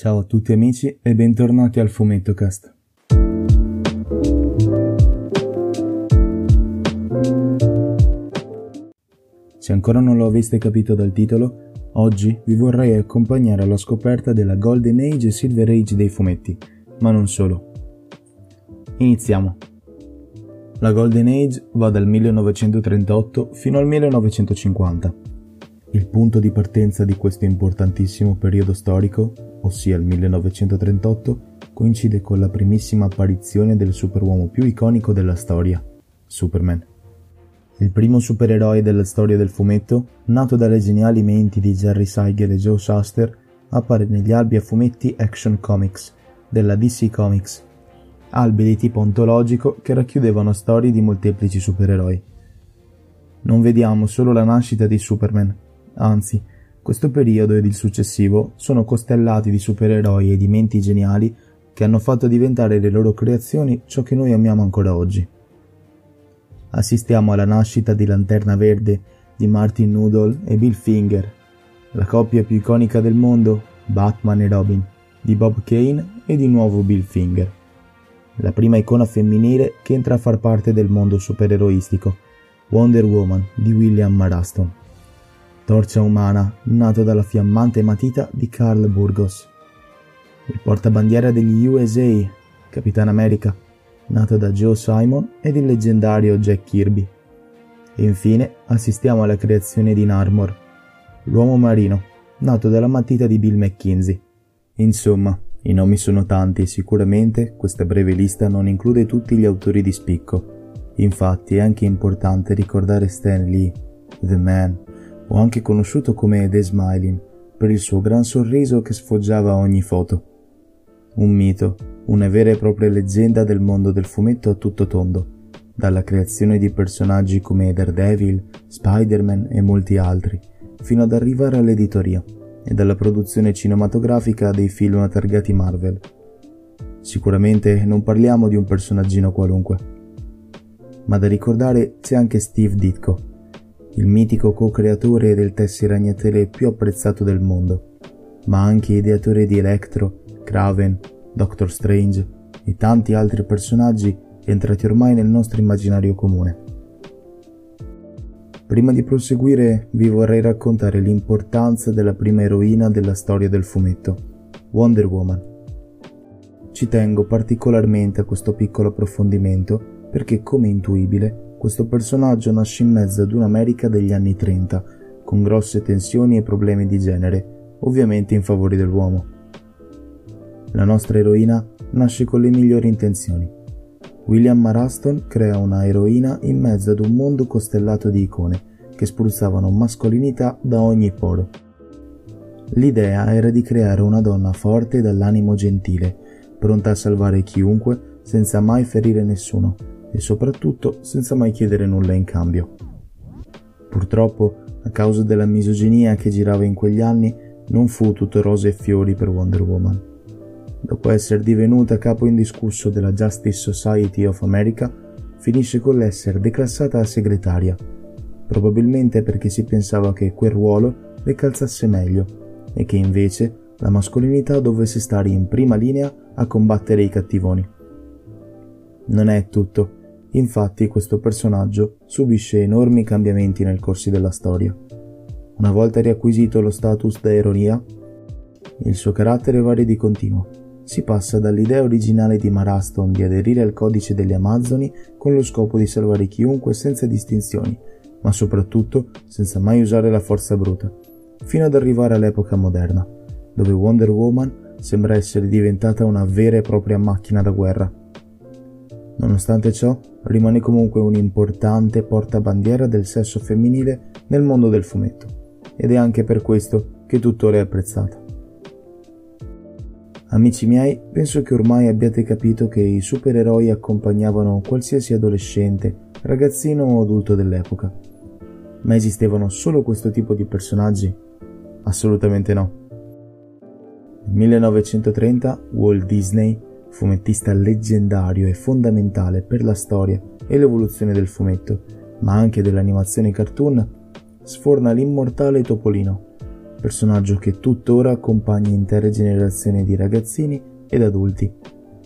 Ciao a tutti amici e bentornati al Fumetto Cast. Se ancora non lo aveste capito dal titolo, oggi vi vorrei accompagnare alla scoperta della Golden Age e Silver Age dei fumetti, ma non solo. Iniziamo. La Golden Age va dal 1938 fino al 1950. Il punto di partenza di questo importantissimo periodo storico, ossia il 1938, coincide con la primissima apparizione del superuomo più iconico della storia, Superman. Il primo supereroe della storia del fumetto, nato dalle geniali menti di Jerry Siegel e Joe Shuster, appare negli albi a fumetti Action Comics della DC Comics albi di tipo ontologico che racchiudevano storie di molteplici supereroi. Non vediamo solo la nascita di Superman, anzi, questo periodo ed il successivo sono costellati di supereroi e di menti geniali che hanno fatto diventare le loro creazioni ciò che noi amiamo ancora oggi. Assistiamo alla nascita di Lanterna Verde di Martin Noodle e Bill Finger, la coppia più iconica del mondo, Batman e Robin, di Bob Kane e di nuovo Bill Finger la prima icona femminile che entra a far parte del mondo supereroistico, Wonder Woman di William Maraston. Torcia umana, nato dalla fiammante matita di Carl Burgos. Il portabandiera degli USA, Capitan America, nato da Joe Simon ed il leggendario Jack Kirby. E infine assistiamo alla creazione di Narmor, l'uomo marino, nato dalla matita di Bill McKinsey. Insomma, i nomi sono tanti e sicuramente questa breve lista non include tutti gli autori di spicco. Infatti è anche importante ricordare Stan Lee, The Man, o anche conosciuto come The Smiling, per il suo gran sorriso che sfoggiava ogni foto. Un mito, una vera e propria leggenda del mondo del fumetto a tutto tondo, dalla creazione di personaggi come Daredevil, Spider-Man e molti altri, fino ad arrivare all'editoria e dalla produzione cinematografica dei film targati Marvel. Sicuramente non parliamo di un personaggino qualunque. Ma da ricordare c'è anche Steve Ditko, il mitico co-creatore del tesseragnatele più apprezzato del mondo, ma anche ideatore di Electro, Kraven, Doctor Strange e tanti altri personaggi entrati ormai nel nostro immaginario comune. Prima di proseguire vi vorrei raccontare l'importanza della prima eroina della storia del fumetto, Wonder Woman. Ci tengo particolarmente a questo piccolo approfondimento perché, come intuibile, questo personaggio nasce in mezzo ad un'America degli anni 30, con grosse tensioni e problemi di genere, ovviamente in favore dell'uomo. La nostra eroina nasce con le migliori intenzioni William Maraston crea una eroina in mezzo ad un mondo costellato di icone che spruzzavano mascolinità da ogni poro. L'idea era di creare una donna forte dall'animo gentile, pronta a salvare chiunque senza mai ferire nessuno e soprattutto senza mai chiedere nulla in cambio. Purtroppo, a causa della misoginia che girava in quegli anni, non fu tutto rose e fiori per Wonder Woman dopo essere divenuta capo indiscusso della Justice Society of America, finisce con l'essere declassata a segretaria, probabilmente perché si pensava che quel ruolo le calzasse meglio e che invece la mascolinità dovesse stare in prima linea a combattere i cattivoni. Non è tutto, infatti questo personaggio subisce enormi cambiamenti nel corso della storia. Una volta riacquisito lo status da eronia, il suo carattere varia di continuo si passa dall'idea originale di Maraston di aderire al codice delle Amazzoni con lo scopo di salvare chiunque senza distinzioni, ma soprattutto senza mai usare la forza bruta, fino ad arrivare all'epoca moderna, dove Wonder Woman sembra essere diventata una vera e propria macchina da guerra. Nonostante ciò, rimane comunque un importante portabandiera del sesso femminile nel mondo del fumetto, ed è anche per questo che tuttora è apprezzata. Amici miei, penso che ormai abbiate capito che i supereroi accompagnavano qualsiasi adolescente, ragazzino o adulto dell'epoca. Ma esistevano solo questo tipo di personaggi? Assolutamente no. Nel 1930 Walt Disney, fumettista leggendario e fondamentale per la storia e l'evoluzione del fumetto, ma anche dell'animazione cartoon, sforna l'immortale Topolino, personaggio che tuttora accompagna intere generazioni di ragazzini ed adulti.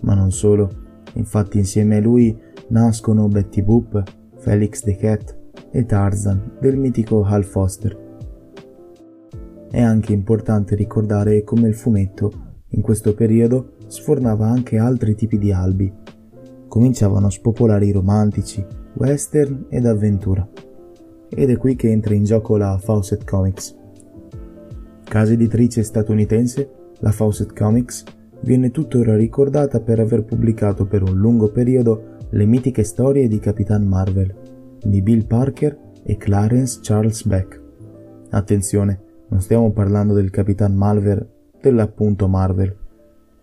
Ma non solo, infatti insieme a lui nascono Betty Boop, Felix the Cat e Tarzan del mitico Hal Foster. È anche importante ricordare come il fumetto, in questo periodo, sfornava anche altri tipi di albi. Cominciavano a spopolare i romantici, western ed avventura. Ed è qui che entra in gioco la Fawcett Comics. Casa editrice statunitense, la Fawcett Comics viene tuttora ricordata per aver pubblicato per un lungo periodo le mitiche storie di Capitan Marvel, di Bill Parker e Clarence Charles Beck. Attenzione, non stiamo parlando del Capitan Marvel dell'appunto Marvel,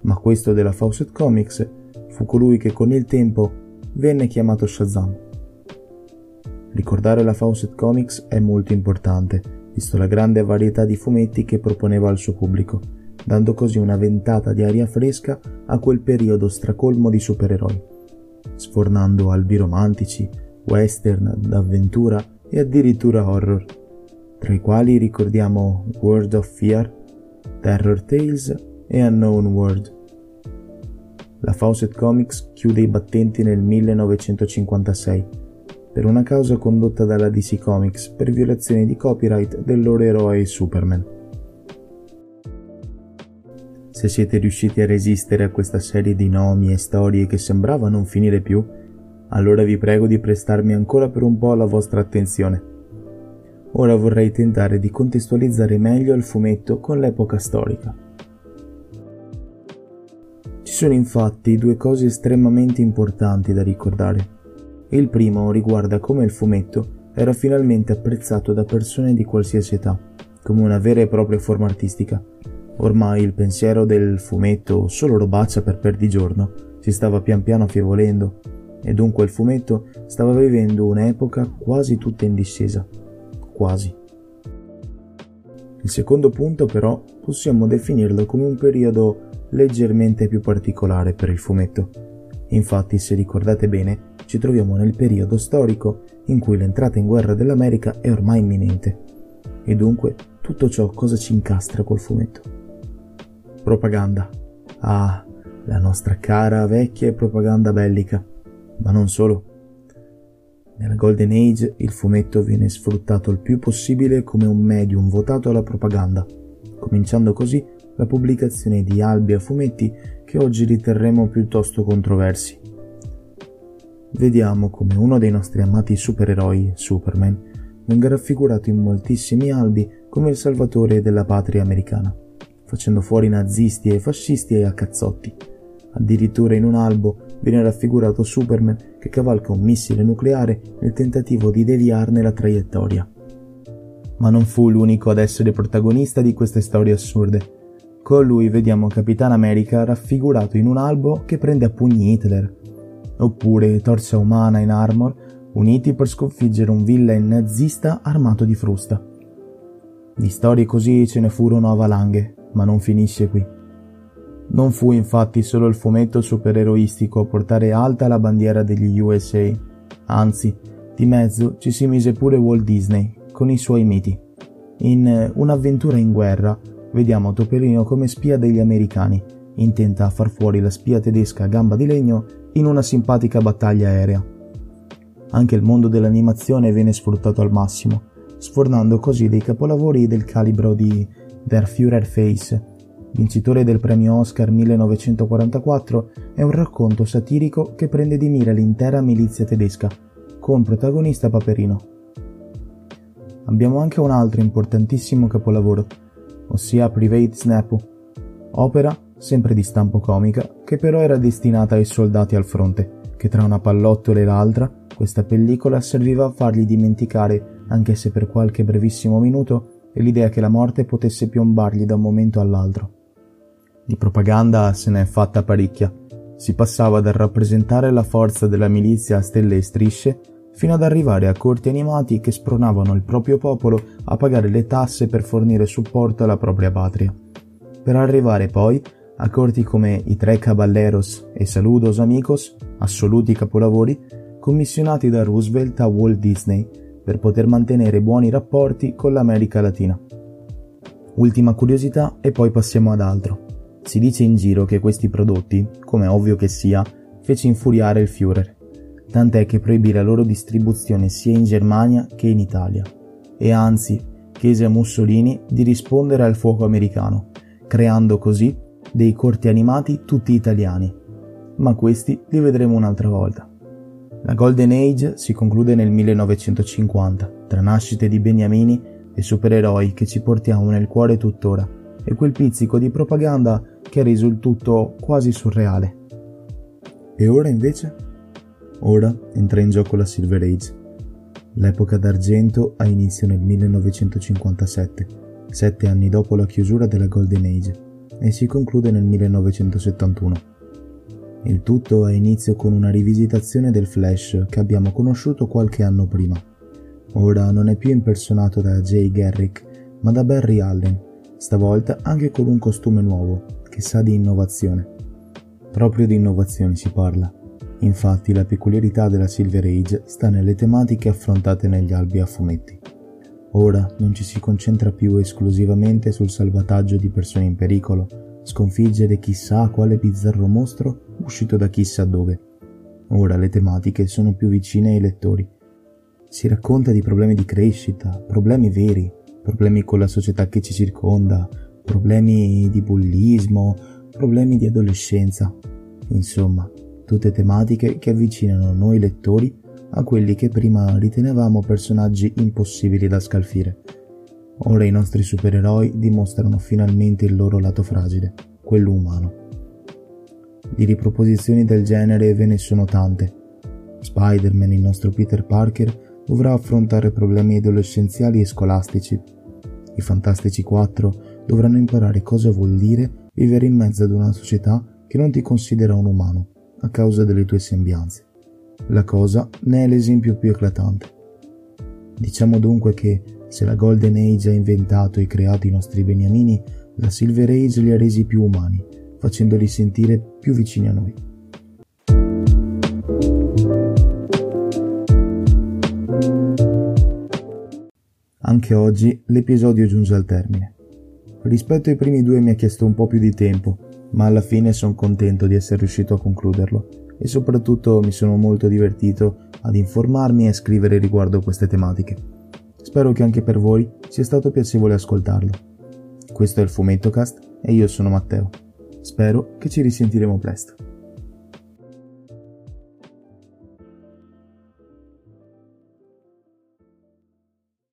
ma questo della Fawcett Comics fu colui che con il tempo venne chiamato Shazam. Ricordare la Fawcett Comics è molto importante, visto la grande varietà di fumetti che proponeva al suo pubblico, dando così una ventata di aria fresca a quel periodo stracolmo di supereroi sfornando albi romantici, western, d'avventura e addirittura horror, tra i quali ricordiamo World of Fear, Terror Tales e Unknown World. La Fawcett Comics chiude i battenti nel 1956 per una causa condotta dalla DC Comics per violazione di copyright del loro eroe Superman. Se siete riusciti a resistere a questa serie di nomi e storie che sembrava non finire più, allora vi prego di prestarmi ancora per un po' la vostra attenzione. Ora vorrei tentare di contestualizzare meglio il fumetto con l'epoca storica. Ci sono infatti due cose estremamente importanti da ricordare. Il primo riguarda come il fumetto era finalmente apprezzato da persone di qualsiasi età, come una vera e propria forma artistica, Ormai il pensiero del fumetto solo robaccia per perdigiorno si stava pian piano affievolendo e dunque il fumetto stava vivendo un'epoca quasi tutta in discesa. Quasi. Il secondo punto però possiamo definirlo come un periodo leggermente più particolare per il fumetto. Infatti, se ricordate bene, ci troviamo nel periodo storico in cui l'entrata in guerra dell'America è ormai imminente. E dunque tutto ciò cosa ci incastra col fumetto? Propaganda. Ah, la nostra cara vecchia propaganda bellica. Ma non solo. Nella Golden Age il fumetto viene sfruttato il più possibile come un medium votato alla propaganda, cominciando così la pubblicazione di albi a fumetti che oggi riterremo piuttosto controversi. Vediamo come uno dei nostri amati supereroi, Superman, venga raffigurato in moltissimi albi come il salvatore della patria americana facendo fuori nazisti e fascisti a cazzotti. Addirittura in un albo viene raffigurato Superman che cavalca un missile nucleare nel tentativo di deviarne la traiettoria. Ma non fu l'unico ad essere protagonista di queste storie assurde. Con lui vediamo Capitan America raffigurato in un albo che prende a pugni Hitler, oppure Torcia Umana in Armor uniti per sconfiggere un villain nazista armato di frusta. Di storie così ce ne furono a valanghe, ma non finisce qui. Non fu infatti solo il fumetto supereroistico a portare alta la bandiera degli USA, anzi, di mezzo ci si mise pure Walt Disney con i suoi miti. In Un'avventura in guerra vediamo Topolino come spia degli americani, intenta a far fuori la spia tedesca a gamba di legno in una simpatica battaglia aerea. Anche il mondo dell'animazione viene sfruttato al massimo, sfornando così dei capolavori del calibro di Der Führerface, vincitore del premio Oscar 1944, è un racconto satirico che prende di mira l'intera milizia tedesca, con protagonista Paperino. Abbiamo anche un altro importantissimo capolavoro, ossia Private Snapu, opera sempre di stampo comica, che però era destinata ai soldati al fronte, che tra una pallottola e l'altra, questa pellicola serviva a fargli dimenticare, anche se per qualche brevissimo minuto, l'idea che la morte potesse piombargli da un momento all'altro. Di propaganda se ne è fatta parecchia. Si passava dal rappresentare la forza della milizia a stelle e strisce fino ad arrivare a corti animati che spronavano il proprio popolo a pagare le tasse per fornire supporto alla propria patria. Per arrivare poi a corti come i Tre Caballeros e Saludos Amigos, assoluti capolavori, commissionati da Roosevelt a Walt Disney per poter mantenere buoni rapporti con l'America Latina. Ultima curiosità e poi passiamo ad altro. Si dice in giro che questi prodotti, come ovvio che sia, fece infuriare il Führer, tant'è che proibì la loro distribuzione sia in Germania che in Italia, e anzi chiese a Mussolini di rispondere al fuoco americano, creando così dei corti animati tutti italiani. Ma questi li vedremo un'altra volta. La Golden Age si conclude nel 1950, tra nascite di beniamini e supereroi che ci portiamo nel cuore tuttora, e quel pizzico di propaganda che ha reso il tutto quasi surreale. E ora invece? Ora entra in gioco la Silver Age. L'epoca d'argento ha inizio nel 1957, sette anni dopo la chiusura della Golden Age, e si conclude nel 1971. Il tutto ha inizio con una rivisitazione del Flash che abbiamo conosciuto qualche anno prima. Ora non è più impersonato da Jay Garrick, ma da Barry Allen, stavolta anche con un costume nuovo, che sa di innovazione. Proprio di innovazione si parla. Infatti la peculiarità della Silver Age sta nelle tematiche affrontate negli albi a fumetti. Ora non ci si concentra più esclusivamente sul salvataggio di persone in pericolo, sconfiggere chissà quale bizzarro mostro uscito da chissà dove. Ora le tematiche sono più vicine ai lettori. Si racconta di problemi di crescita, problemi veri, problemi con la società che ci circonda, problemi di bullismo, problemi di adolescenza. Insomma, tutte tematiche che avvicinano noi lettori a quelli che prima ritenevamo personaggi impossibili da scalfire. Ora i nostri supereroi dimostrano finalmente il loro lato fragile, quello umano. Di riproposizioni del genere ve ne sono tante. Spider-Man, il nostro Peter Parker, dovrà affrontare problemi adolescenziali e scolastici. I Fantastici 4 dovranno imparare cosa vuol dire vivere in mezzo ad una società che non ti considera un umano a causa delle tue sembianze. La cosa ne è l'esempio più eclatante. Diciamo dunque che se la Golden Age ha inventato e creato i nostri beniamini, la Silver Age li ha resi più umani, facendoli sentire più vicini a noi. Anche oggi l'episodio giunge al termine. Rispetto ai primi due mi ha chiesto un po' più di tempo, ma alla fine sono contento di essere riuscito a concluderlo e soprattutto mi sono molto divertito ad informarmi e scrivere riguardo a queste tematiche. Spero che anche per voi sia stato piacevole ascoltarlo. Questo è il Fumettocast e io sono Matteo. Spero che ci risentiremo presto.